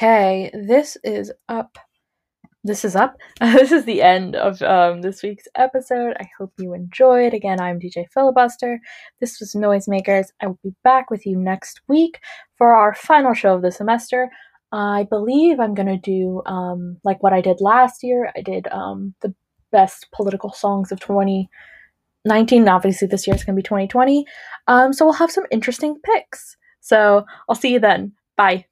Okay, this is up. This is up. this is the end of um, this week's episode. I hope you enjoyed. Again, I'm DJ Filibuster. This was Noisemakers. I will be back with you next week for our final show of the semester. I believe I'm gonna do um, like what I did last year. I did um, the best political songs of 2019. Obviously, this year is gonna be 2020. Um, so we'll have some interesting picks. So I'll see you then. Bye.